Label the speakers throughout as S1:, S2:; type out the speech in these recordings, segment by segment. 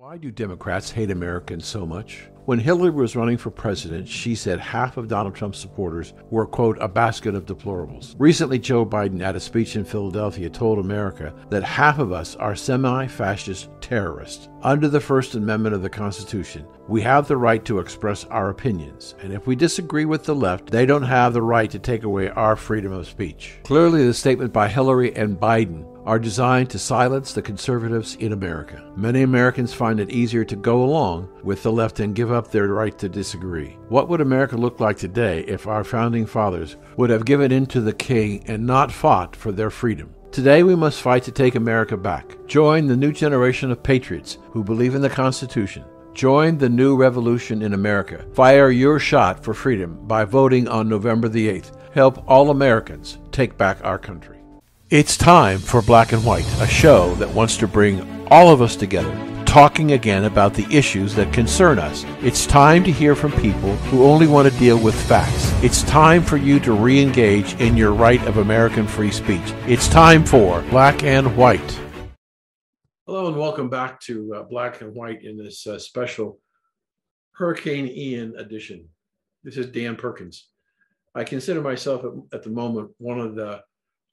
S1: Why do Democrats hate Americans so much? When Hillary was running for president, she said half of Donald Trump's supporters were, quote, a basket of deplorables. Recently, Joe Biden, at a speech in Philadelphia, told America that half of us are semi fascist terrorists. Under the First Amendment of the Constitution, we have the right to express our opinions, and if we disagree with the left, they don't have the right to take away our freedom of speech. Clearly, the statement by Hillary and Biden are designed to silence the conservatives in America. Many Americans find it easier to go along with the left and give up their right to disagree. What would America look like today if our founding fathers would have given in to the king and not fought for their freedom? Today we must fight to take America back. Join the new generation of patriots who believe in the Constitution. Join the new revolution in America. Fire your shot for freedom by voting on November the 8th. Help all Americans take back our country. It's time for Black and White, a show that wants to bring all of us together, talking again about the issues that concern us. It's time to hear from people who only want to deal with facts. It's time for you to re engage in your right of American free speech. It's time for Black and White. Hello, and welcome back to uh, Black and White in this uh, special Hurricane Ian edition. This is Dan Perkins. I consider myself at, at the moment one of the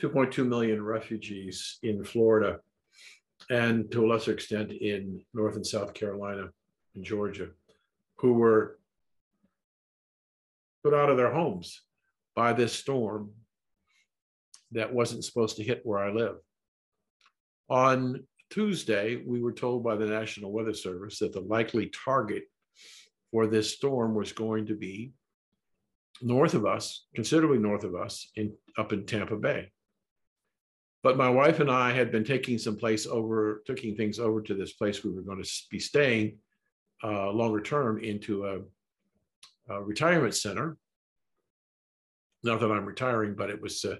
S1: 2.2 million refugees in Florida and to a lesser extent in North and South Carolina and Georgia who were put out of their homes by this storm that wasn't supposed to hit where I live. On Tuesday, we were told by the National Weather Service that the likely target for this storm was going to be north of us, considerably north of us, in up in Tampa Bay. But my wife and I had been taking some place over, taking things over to this place we were going to be staying uh, longer term into a, a, retirement center. Not that I'm retiring, but it was uh,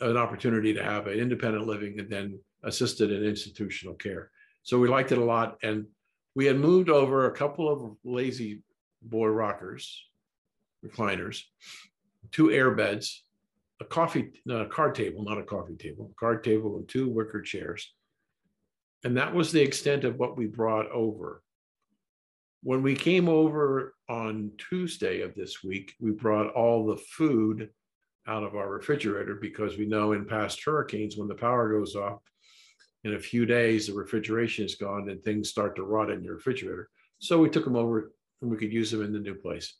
S1: an opportunity to have an independent living and then assisted in institutional care. So we liked it a lot. And we had moved over a couple of lazy boy rockers, recliners, two air beds, a coffee, a card table, not a coffee table, a card table and two wicker chairs. And that was the extent of what we brought over. When we came over on Tuesday of this week, we brought all the food out of our refrigerator because we know in past hurricanes, when the power goes off, in a few days, the refrigeration is gone and things start to rot in your refrigerator. So we took them over and we could use them in the new place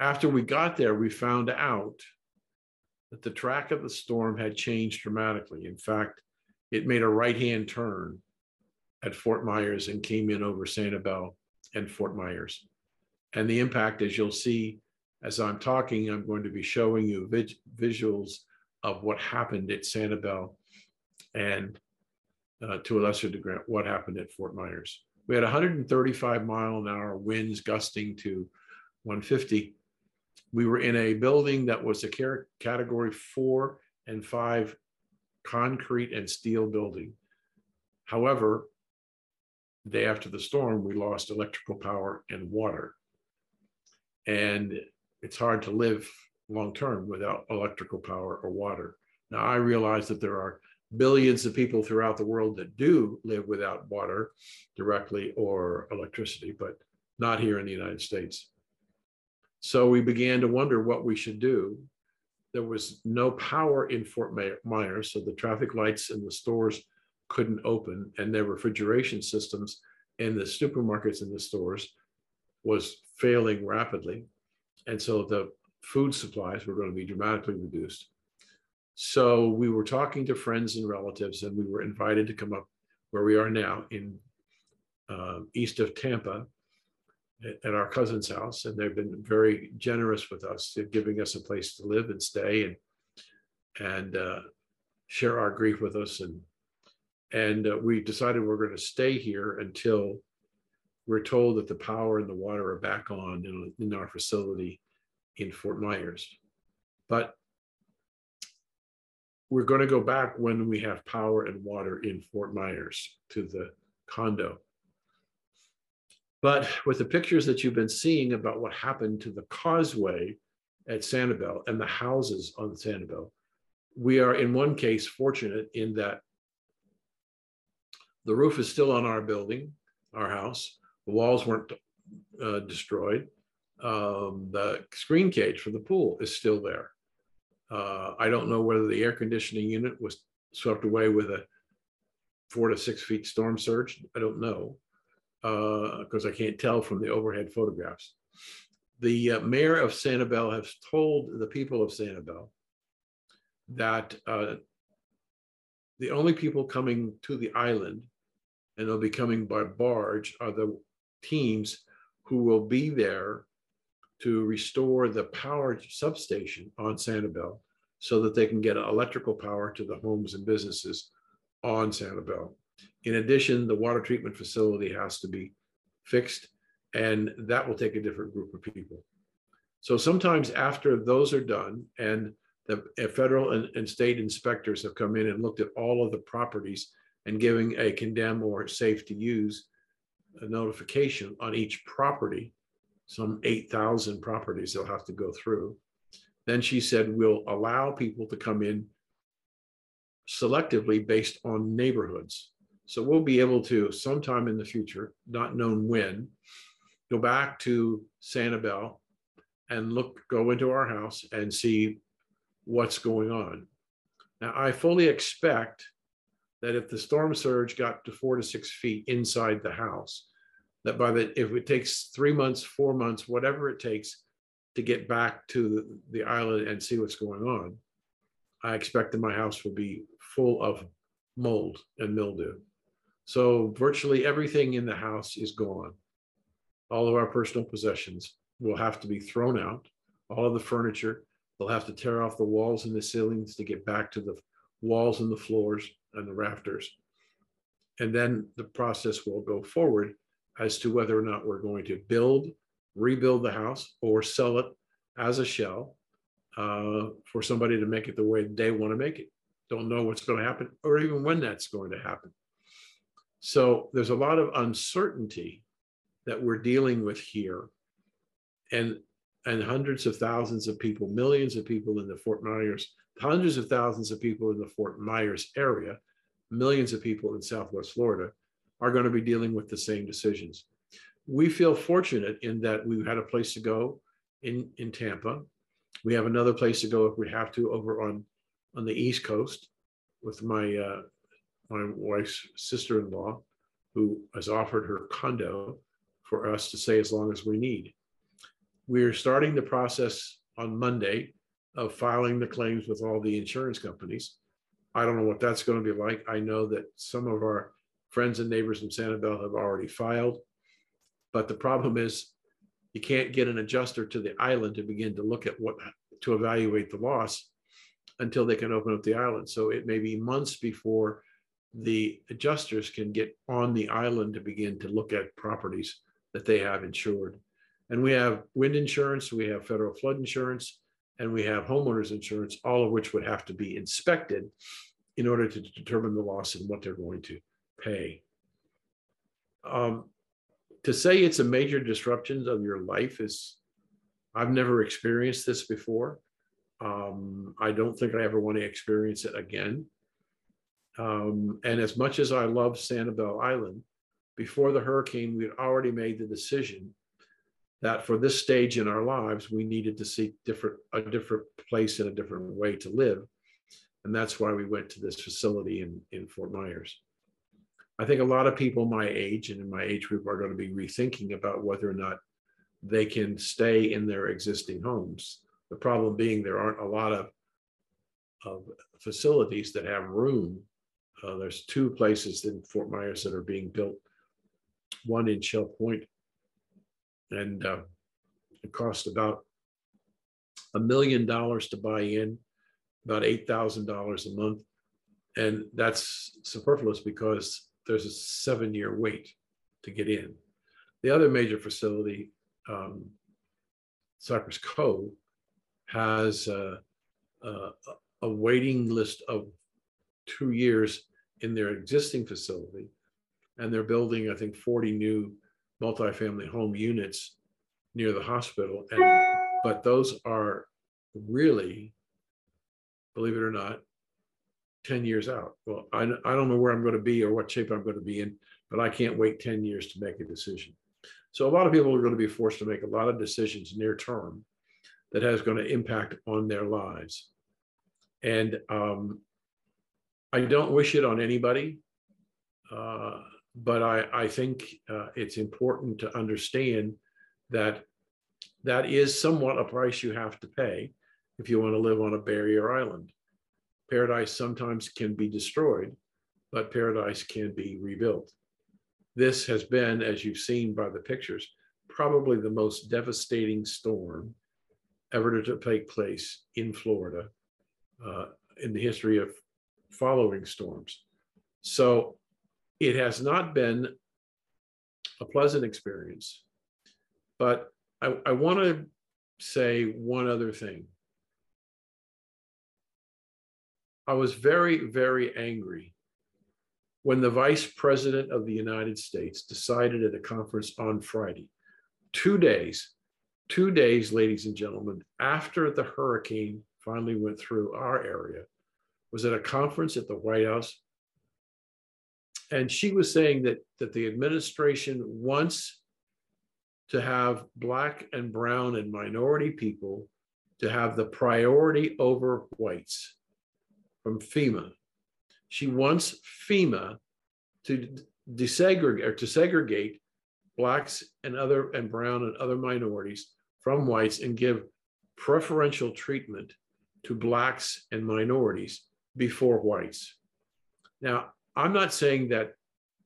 S1: after we got there, we found out that the track of the storm had changed dramatically. In fact, it made a right hand turn at Fort Myers and came in over Sanibel and Fort Myers. And the impact, as you'll see as I'm talking, I'm going to be showing you visuals of what happened at Sanibel and uh, to a lesser degree, what happened at Fort Myers. We had 135 mile an hour winds gusting to 150 we were in a building that was a category four and five concrete and steel building. However, the day after the storm, we lost electrical power and water. And it's hard to live long term without electrical power or water. Now, I realize that there are billions of people throughout the world that do live without water directly or electricity, but not here in the United States. So we began to wonder what we should do. There was no power in Fort Myers, so the traffic lights in the stores couldn't open, and their refrigeration systems in the supermarkets and the stores was failing rapidly. And so the food supplies were going to be dramatically reduced. So we were talking to friends and relatives, and we were invited to come up where we are now in uh, east of Tampa at our cousin's house, and they've been very generous with us, giving us a place to live and stay and and uh, share our grief with us. And and uh, we decided we're going to stay here until we're told that the power and the water are back on in, in our facility in Fort Myers. But we're going to go back when we have power and water in Fort Myers to the condo. But with the pictures that you've been seeing about what happened to the causeway at Sanibel and the houses on Sanibel, we are in one case fortunate in that The roof is still on our building, our house. The walls weren't uh, destroyed. Um, the screen cage for the pool is still there. Uh, I don't know whether the air conditioning unit was swept away with a four to six feet storm surge. I don't know because uh, I can't tell from the overhead photographs. The uh, mayor of Sanibel has told the people of Sanibel that uh, the only people coming to the island, and they'll be coming by barge, are the teams who will be there to restore the power substation on Sanibel so that they can get electrical power to the homes and businesses on Sanibel. In addition, the water treatment facility has to be fixed, and that will take a different group of people. So sometimes after those are done, and the federal and, and state inspectors have come in and looked at all of the properties and giving a condemn or safe to use notification on each property, some 8,000 properties they'll have to go through. Then she said, we'll allow people to come in selectively based on neighborhoods. So we'll be able to sometime in the future, not known when, go back to Sanibel and look, go into our house and see what's going on. Now, I fully expect that if the storm surge got to four to six feet inside the house, that by the if it takes three months, four months, whatever it takes to get back to the, island and see what's going on, I expect that my house will be full of mold and mildew. So virtually everything in the house is gone. All of our personal possessions will have to be thrown out. All of the furniture, they'll have to tear off the walls and the ceilings to get back to the walls and the floors and the rafters. And then the process will go forward as to whether or not we're going to build, rebuild the house, or sell it as a shell uh, for somebody to make it the way they want to make it. Don't know what's going to happen or even when that's going to happen. So there's a lot of uncertainty that we're dealing with here. And and hundreds of thousands of people, millions of people in the Fort Myers, hundreds of thousands of people in the Fort Myers area, millions of people in Southwest Florida are going to be dealing with the same decisions. We feel fortunate in that we've had a place to go in, in Tampa. We have another place to go if we have to over on, on the East Coast with my, uh, my wife's sister-in-law, who has offered her condo for us to stay as long as we need. We're starting the process on Monday of filing the claims with all the insurance companies. I don't know what that's going to be like. I know that some of our friends and neighbors in Sanibel have already filed. But the problem is you can't get an adjuster to the island to begin to look at what to evaluate the loss until they can open up the island. So it may be months before the adjusters can get on the island to begin to look at properties that they have insured. And we have wind insurance, we have federal flood insurance, and we have homeowners insurance, all of which would have to be inspected in order to determine the loss and what they're going to pay. Um, to say it's a major disruption of your life is, I've never experienced this before. Um, I don't think I ever want to experience it again. Um, and as much as I love Sanibel Island, before the hurricane, we had already made the decision that for this stage in our lives, we needed to seek different a different place and a different way to live. And that's why we went to this facility in, in Fort Myers. I think a lot of people my age and in my age group are going to be rethinking about whether or not they can stay in their existing homes. The problem being there aren't a lot of, of facilities that have room. Uh, there's two places in Fort Myers that are being built, one in Shell Point, and uh, it cost about a million dollars to buy in, about $8,000 a month. And that's superfluous because there's a seven year wait to get in. The other major facility, um, Cypress Cove, has uh, uh, a waiting list of two years in their existing facility. And they're building, I think, 40 new multifamily home units near the hospital. And but those are really, believe it or not, 10 years out. Well, I, I don't know where I'm going to be or what shape I'm going to be in, but I can't wait 10 years to make a decision. So a lot of people are going to be forced to make a lot of decisions near term that has going to impact on their lives. And um, I don't wish it on anybody, uh, but I, I think uh, it's important to understand that that is somewhat a price you have to pay if you want to live on a barrier island. Paradise sometimes can be destroyed, but paradise can be rebuilt. This has been, as you've seen by the pictures, probably the most devastating storm ever to take place in Florida uh, in the history of following storms. So it has not been a pleasant experience, but I, I want to say one other thing. I was very, very angry when the vice president of the United States decided at a conference on Friday, two days, two days, ladies and gentlemen, after the hurricane finally went through our area, was at a conference at the White House. And she was saying that, that the administration wants to have Black and Brown and minority people to have the priority over whites from FEMA. She wants FEMA to desegregate or to segregate blacks and other and brown and other minorities from whites and give preferential treatment to blacks and minorities before whites. Now, I'm not saying that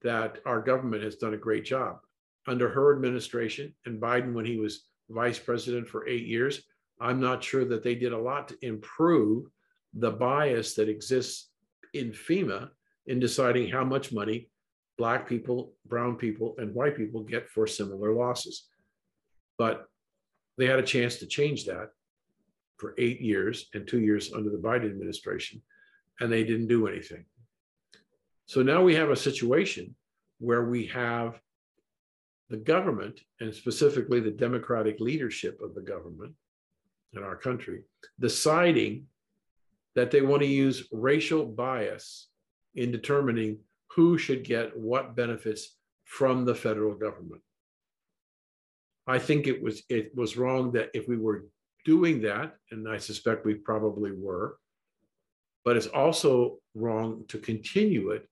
S1: that our government has done a great job under her administration and Biden when he was vice president for 8 years. I'm not sure that they did a lot to improve the bias that exists in FEMA in deciding how much money Black people, brown people, and white people get for similar losses. But they had a chance to change that for eight years and two years under the Biden administration, and they didn't do anything. So now we have a situation where we have the government, and specifically the democratic leadership of the government in our country, deciding that they want to use racial bias in determining who should get what benefits from the federal government. I think it was it was wrong that if we were doing that, and I suspect we probably were, but it's also wrong to continue it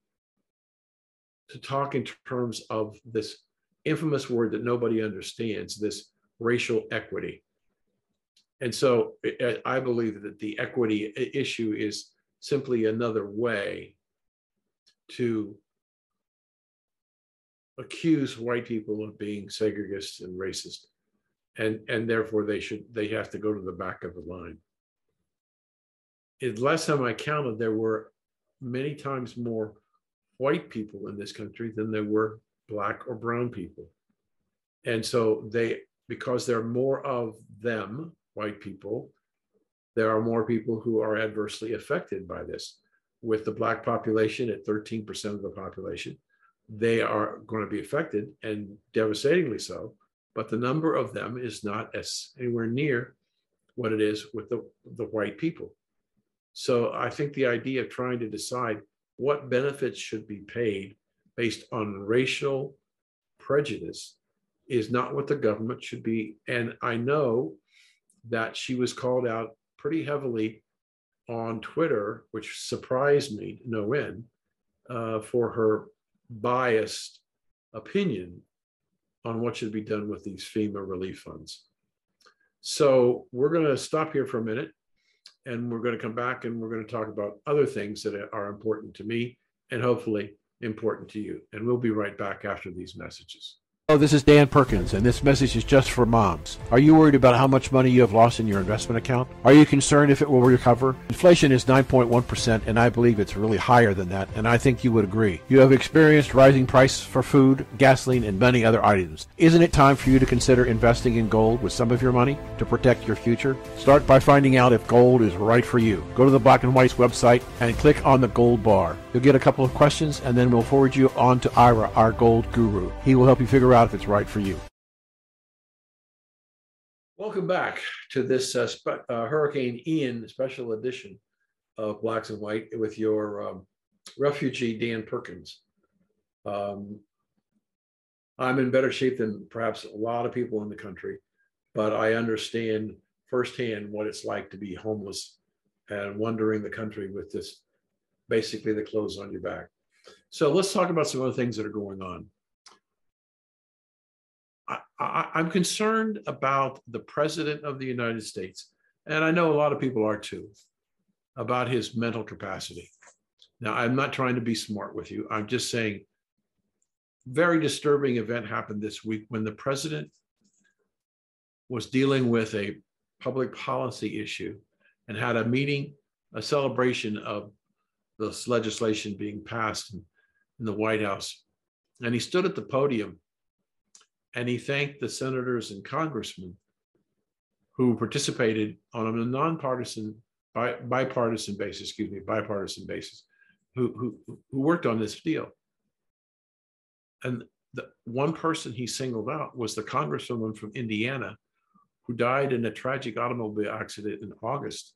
S1: to talk in terms of this infamous word that nobody understands, this racial equity. And so I believe that the equity issue is simply another way to accuse white people of being segregist and racist. And, and therefore they should they have to go to the back of the line. Last time I counted, there were many times more white people in this country than there were black or brown people. And so they, because there are more of them, white people, there are more people who are adversely affected by this. With the Black population at 13% of the population, they are going to be affected and devastatingly so. But the number of them is not as anywhere near what it is with the, the white people. So I think the idea of trying to decide what benefits should be paid based on racial prejudice is not what the government should be. And I know that she was called out pretty heavily on Twitter, which surprised me no end, uh, for her biased opinion on what should be done with these FEMA relief funds. So we're going to stop here for a minute and we're going to come back and we're going to talk about other things that are important to me and hopefully important to you. And we'll be right back after these messages.
S2: Hello, this is Dan Perkins, and this message is just for moms. Are you worried about how much money you have lost in your investment account? Are you concerned if it will recover? Inflation is 9.1%, and I believe it's really higher than that, and I think you would agree. You have experienced rising prices for food, gasoline, and many other items. Isn't it time for you to consider investing in gold with some of your money to protect your future? Start by finding out if gold is right for you. Go to the Black and White's website and click on the gold bar. You'll get a couple of questions, and then we'll forward you on to Ira, our gold guru. He will help you figure out if it's right for you.
S1: Welcome back to this uh, spe- uh, Hurricane Ian special edition of Blacks and White with your um, refugee, Dan Perkins. Um, I'm in better shape than perhaps a lot of people in the country, but I understand firsthand what it's like to be homeless and wandering the country with this basically the clothes on your back. So let's talk about some other things that are going on. I, am concerned about the president of the United States, and I know a lot of people are too, about his mental capacity. Now, I'm not trying to be smart with you. I'm just saying, very disturbing event happened this week when the president was dealing with a public policy issue and had a meeting, a celebration of this legislation being passed in, in the White House. And he stood at the podium and he thanked the senators and congressmen who participated on a nonpartisan, bi- bipartisan basis, excuse me, bipartisan basis, who, who, who worked on this deal. And the one person he singled out was the congresswoman from Indiana who died in a tragic automobile accident in August.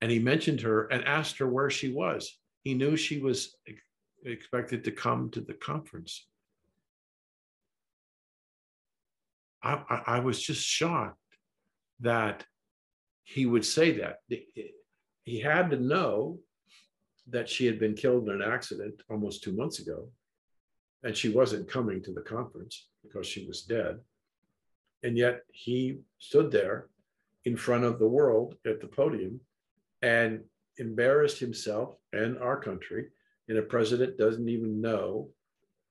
S1: And he mentioned her and asked her where she was. He knew she was expected to come to the conference. I, I, I was just shocked that he would say that. He had to know that she had been killed in an accident almost two months ago, and she wasn't coming to the conference because she was dead. And yet he stood there in front of the world at the podium and embarrassed himself and our country. And a president doesn't even know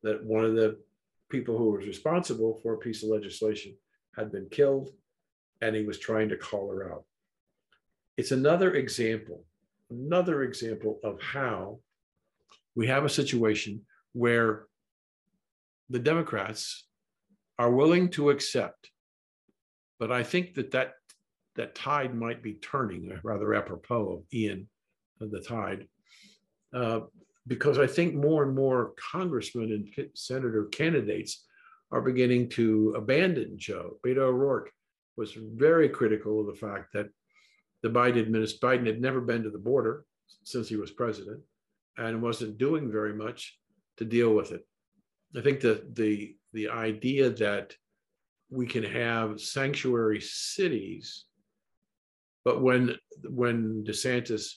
S1: that one of the people who was responsible for a piece of legislation had been killed and he was trying to call her out. It's another example, another example of how we have a situation where the Democrats are willing to accept, but I think that that, that tide might be turning, rather apropos of Ian, the tide. Uh, because I think more and more congressmen and senator candidates are beginning to abandon Joe. Beto O'Rourke was very critical of the fact that the Biden administration, Biden had never been to the border since he was president and wasn't doing very much to deal with it. I think that the the idea that we can have sanctuary cities, but when when DeSantis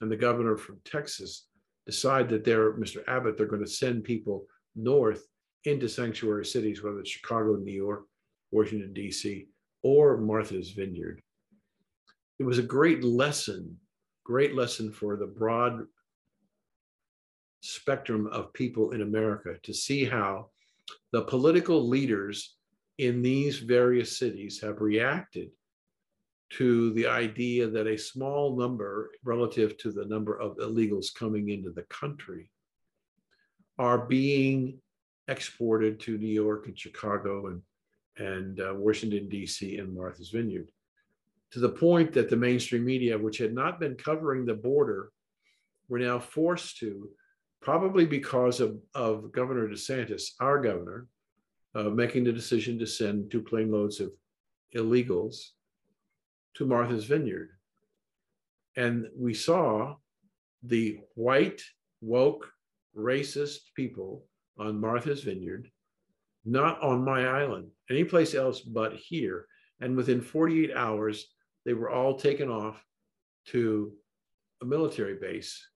S1: and the governor from Texas decide that they're Mr. Abbott, they're going to send people north into sanctuary cities, whether it's Chicago, New York, Washington, D.C., or Martha's Vineyard. It was a great lesson, great lesson for the broad spectrum of people in America to see how the political leaders in these various cities have reacted to the idea that a small number relative to the number of illegals coming into the country are being exported to New York and Chicago and, and uh, Washington, D.C. and Martha's Vineyard, to the point that the mainstream media, which had not been covering the border, were now forced to, probably because of, of Governor DeSantis, our governor, uh, making the decision to send two plane loads of illegals to Martha's Vineyard. And we saw the white, woke, racist people on Martha's Vineyard, not on my island, anyplace else but here. And within 48 hours, they were all taken off to a military base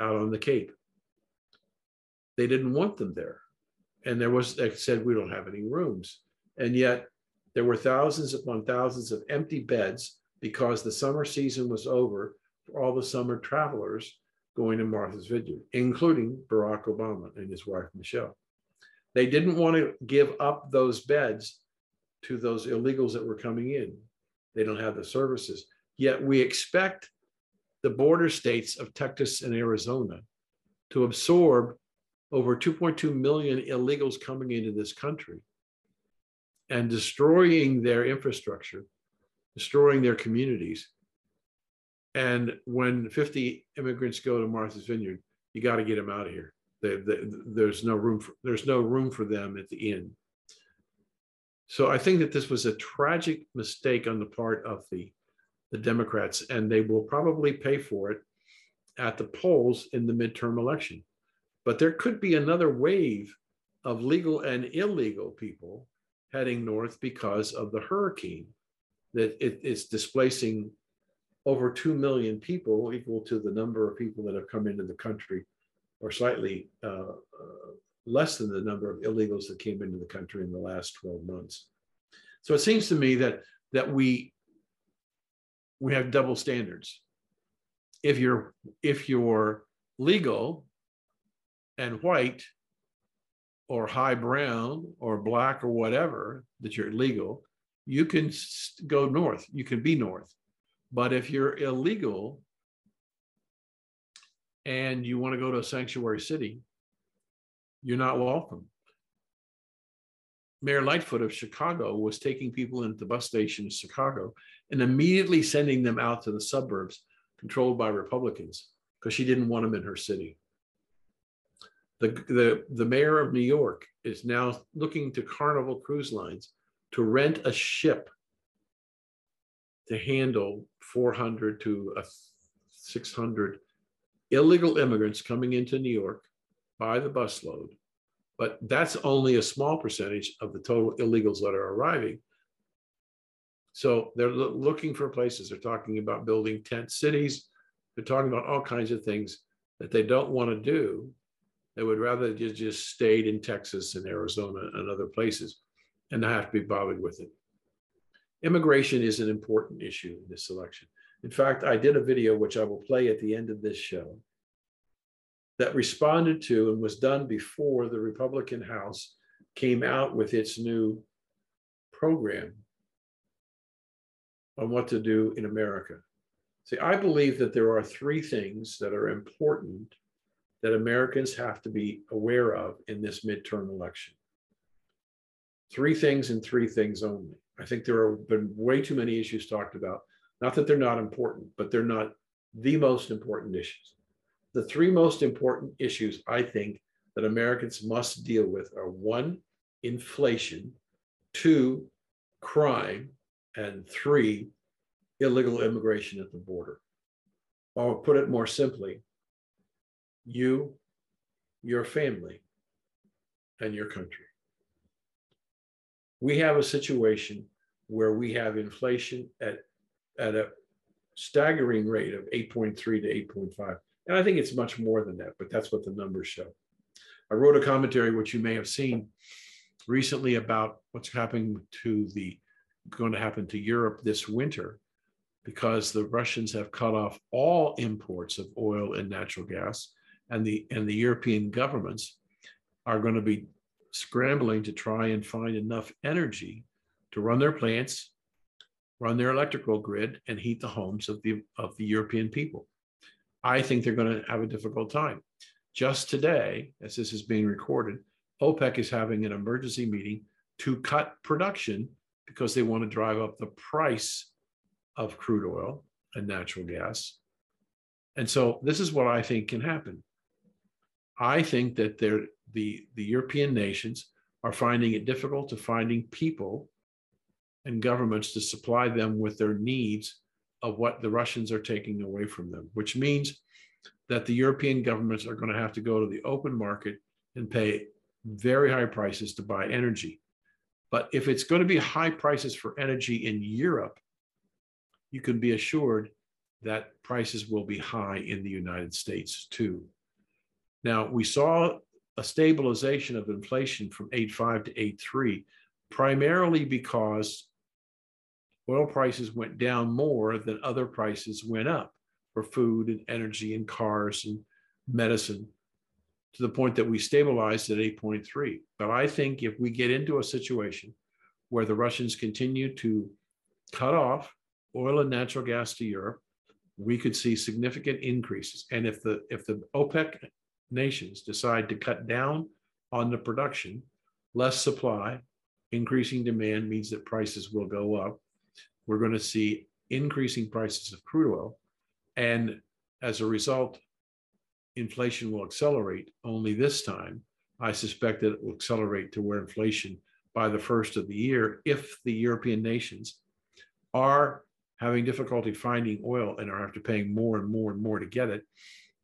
S1: out on the Cape. They didn't want them there. And there was, they said, we don't have any rooms. And yet there were thousands upon thousands of empty beds because the summer season was over for all the summer travelers going to Martha's Vineyard, including Barack Obama and his wife, Michelle. They didn't want to give up those beds to those illegals that were coming in. They don't have the services. Yet we expect the border states of Texas and Arizona to absorb over 2.2 million illegals coming into this country and destroying their infrastructure destroying their communities. And when 50 immigrants go to Martha's Vineyard, you got to get them out of here. They, they, there's no room for there's no room for them at the inn. So I think that this was a tragic mistake on the part of the the Democrats, and they will probably pay for it at the polls in the midterm election. But there could be another wave of legal and illegal people heading north because of the hurricane that it is displacing over 2 million people, equal to the number of people that have come into the country, or slightly uh, uh, less than the number of illegals that came into the country in the last 12 months. So it seems to me that that we we have double standards. If you're if you're legal and white or high brown or black or whatever that you're legal, you can go north. You can be north. But if you're illegal and you want to go to a sanctuary city, you're not welcome. Mayor Lightfoot of Chicago was taking people into the bus station in Chicago and immediately sending them out to the suburbs controlled by Republicans because she didn't want them in her city. The, the, the mayor of New York is now looking to Carnival Cruise Lines to rent a ship to handle 400 to 600 illegal immigrants coming into New York by the busload. But that's only a small percentage of the total illegals that are arriving. So they're lo- looking for places. They're talking about building tent cities. They're talking about all kinds of things that they don't want to do. They would rather just, just stayed in Texas and Arizona and other places and not have to be bothered with it. Immigration is an important issue in this election. In fact, I did a video, which I will play at the end of this show, that responded to and was done before the Republican House came out with its new program on what to do in America. See, I believe that there are three things that are important that Americans have to be aware of in this midterm election. Three things and three things only. I think there have been way too many issues talked about. Not that they're not important, but they're not the most important issues. The three most important issues I think that Americans must deal with are one, inflation, two, crime, and three, illegal immigration at the border. Or put it more simply, you, your family, and your country we have a situation where we have inflation at, at a staggering rate of 8.3 to 8.5. And I think it's much more than that, but that's what the numbers show. I wrote a commentary, which you may have seen recently, about what's happening to the going to happen to Europe this winter because the Russians have cut off all imports of oil and natural gas, and the and the European governments are going to be scrambling to try and find enough energy to run their plants, run their electrical grid, and heat the homes of the, of the European people. I think they're going to have a difficult time. Just today, as this is being recorded, OPEC is having an emergency meeting to cut production because they want to drive up the price of crude oil and natural gas. And so this is what I think can happen. I think that the, the European nations are finding it difficult to finding people and governments to supply them with their needs of what the Russians are taking away from them, which means that the European governments are going to have to go to the open market and pay very high prices to buy energy. But if it's going to be high prices for energy in Europe, you can be assured that prices will be high in the United States too. Now, we saw a stabilization of inflation from 8.5 to 8.3, primarily because oil prices went down more than other prices went up for food and energy and cars and medicine to the point that we stabilized at 8.3. But I think if we get into a situation where the Russians continue to cut off oil and natural gas to Europe, we could see significant increases. And if the if the OPEC nations decide to cut down on the production, less supply, increasing demand means that prices will go up. We're going to see increasing prices of crude oil. And as a result, inflation will accelerate. Only this time, I suspect that it will accelerate to where inflation by the first of the year, if the European nations are having difficulty finding oil and are after paying more and more and more to get it,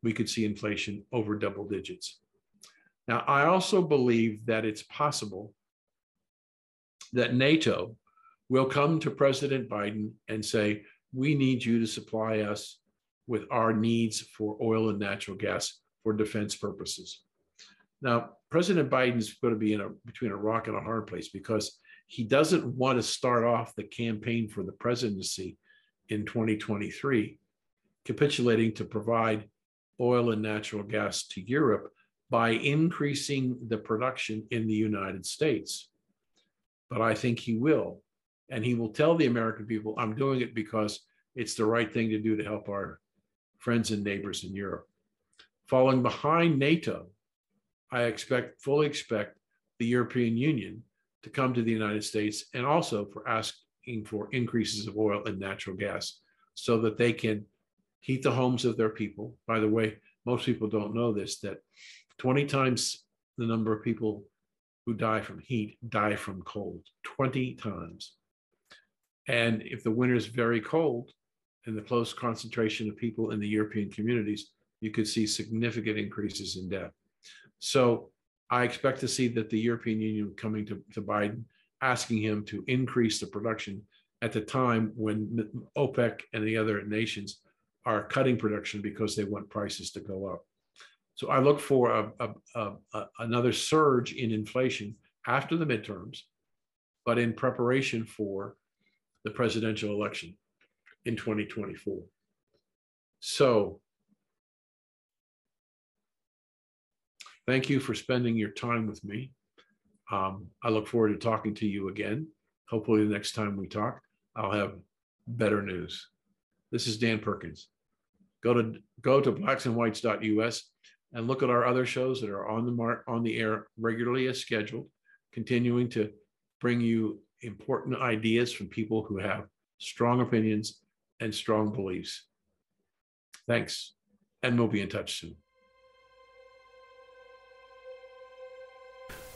S1: we could see inflation over double digits. Now, I also believe that it's possible that NATO will come to President Biden and say, we need you to supply us with our needs for oil and natural gas for defense purposes. Now, President Biden's going to be in a between a rock and a hard place because he doesn't want to start off the campaign for the presidency in 2023 capitulating to provide oil and natural gas to Europe by increasing the production in the United States. But I think he will. And he will tell the American people, I'm doing it because it's the right thing to do to help our friends and neighbors in Europe. Falling behind NATO, I expect, fully expect the European Union to come to the United States and also for asking for increases of oil and natural gas so that they can heat the homes of their people. By the way, most people don't know this that 20 times the number of people who die from heat die from cold, 20 times. And if the winter is very cold and the close concentration of people in the European communities, you could see significant increases in death. So I expect to see that the European Union coming to, to Biden, asking him to increase the production at the time when OPEC and the other nations are cutting production because they want prices to go up. So I look for a, a, a, another surge in inflation after the midterms, but in preparation for the presidential election in 2024. So thank you for spending your time with me. Um, I look forward to talking to you again. Hopefully, the next time we talk, I'll have better news. This is Dan Perkins. Go to go to blacksandwhites.us and look at our other shows that are on the mark on the air regularly as scheduled, continuing to bring you important ideas from people who have strong opinions and strong beliefs. Thanks, and we'll be in touch soon.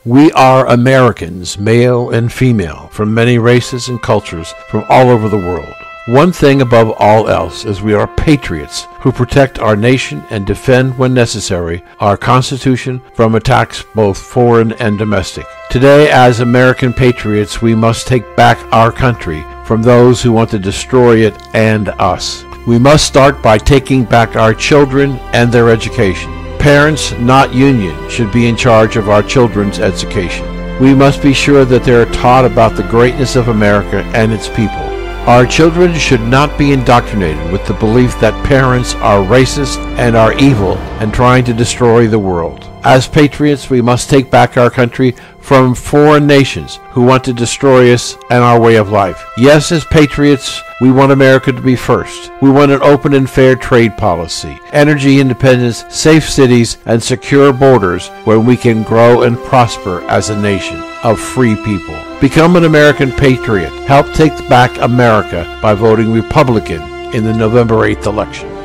S2: We are Americans, male and female, from many races and cultures from all over the world. One thing above all else is we are patriots who protect our nation and defend, when necessary, our Constitution from attacks both foreign and domestic. Today, as American patriots, we must take back our country from those who want to destroy it and us. We must start by taking back our children and their education. Parents, not union, should be in charge of our children's education. We must be sure that they are taught about the greatness of America and its people. Our children should not be indoctrinated with the belief that parents are racist and are evil and trying to destroy the world. As patriots, we must take back our country from foreign nations who want to destroy us and our way of life. Yes, as patriots, we want America to be first. We want an open and fair trade policy, energy independence, safe cities, and secure borders where we can grow and prosper as a nation of free people. Become an American patriot. Help take back America by voting Republican in the November 8th election.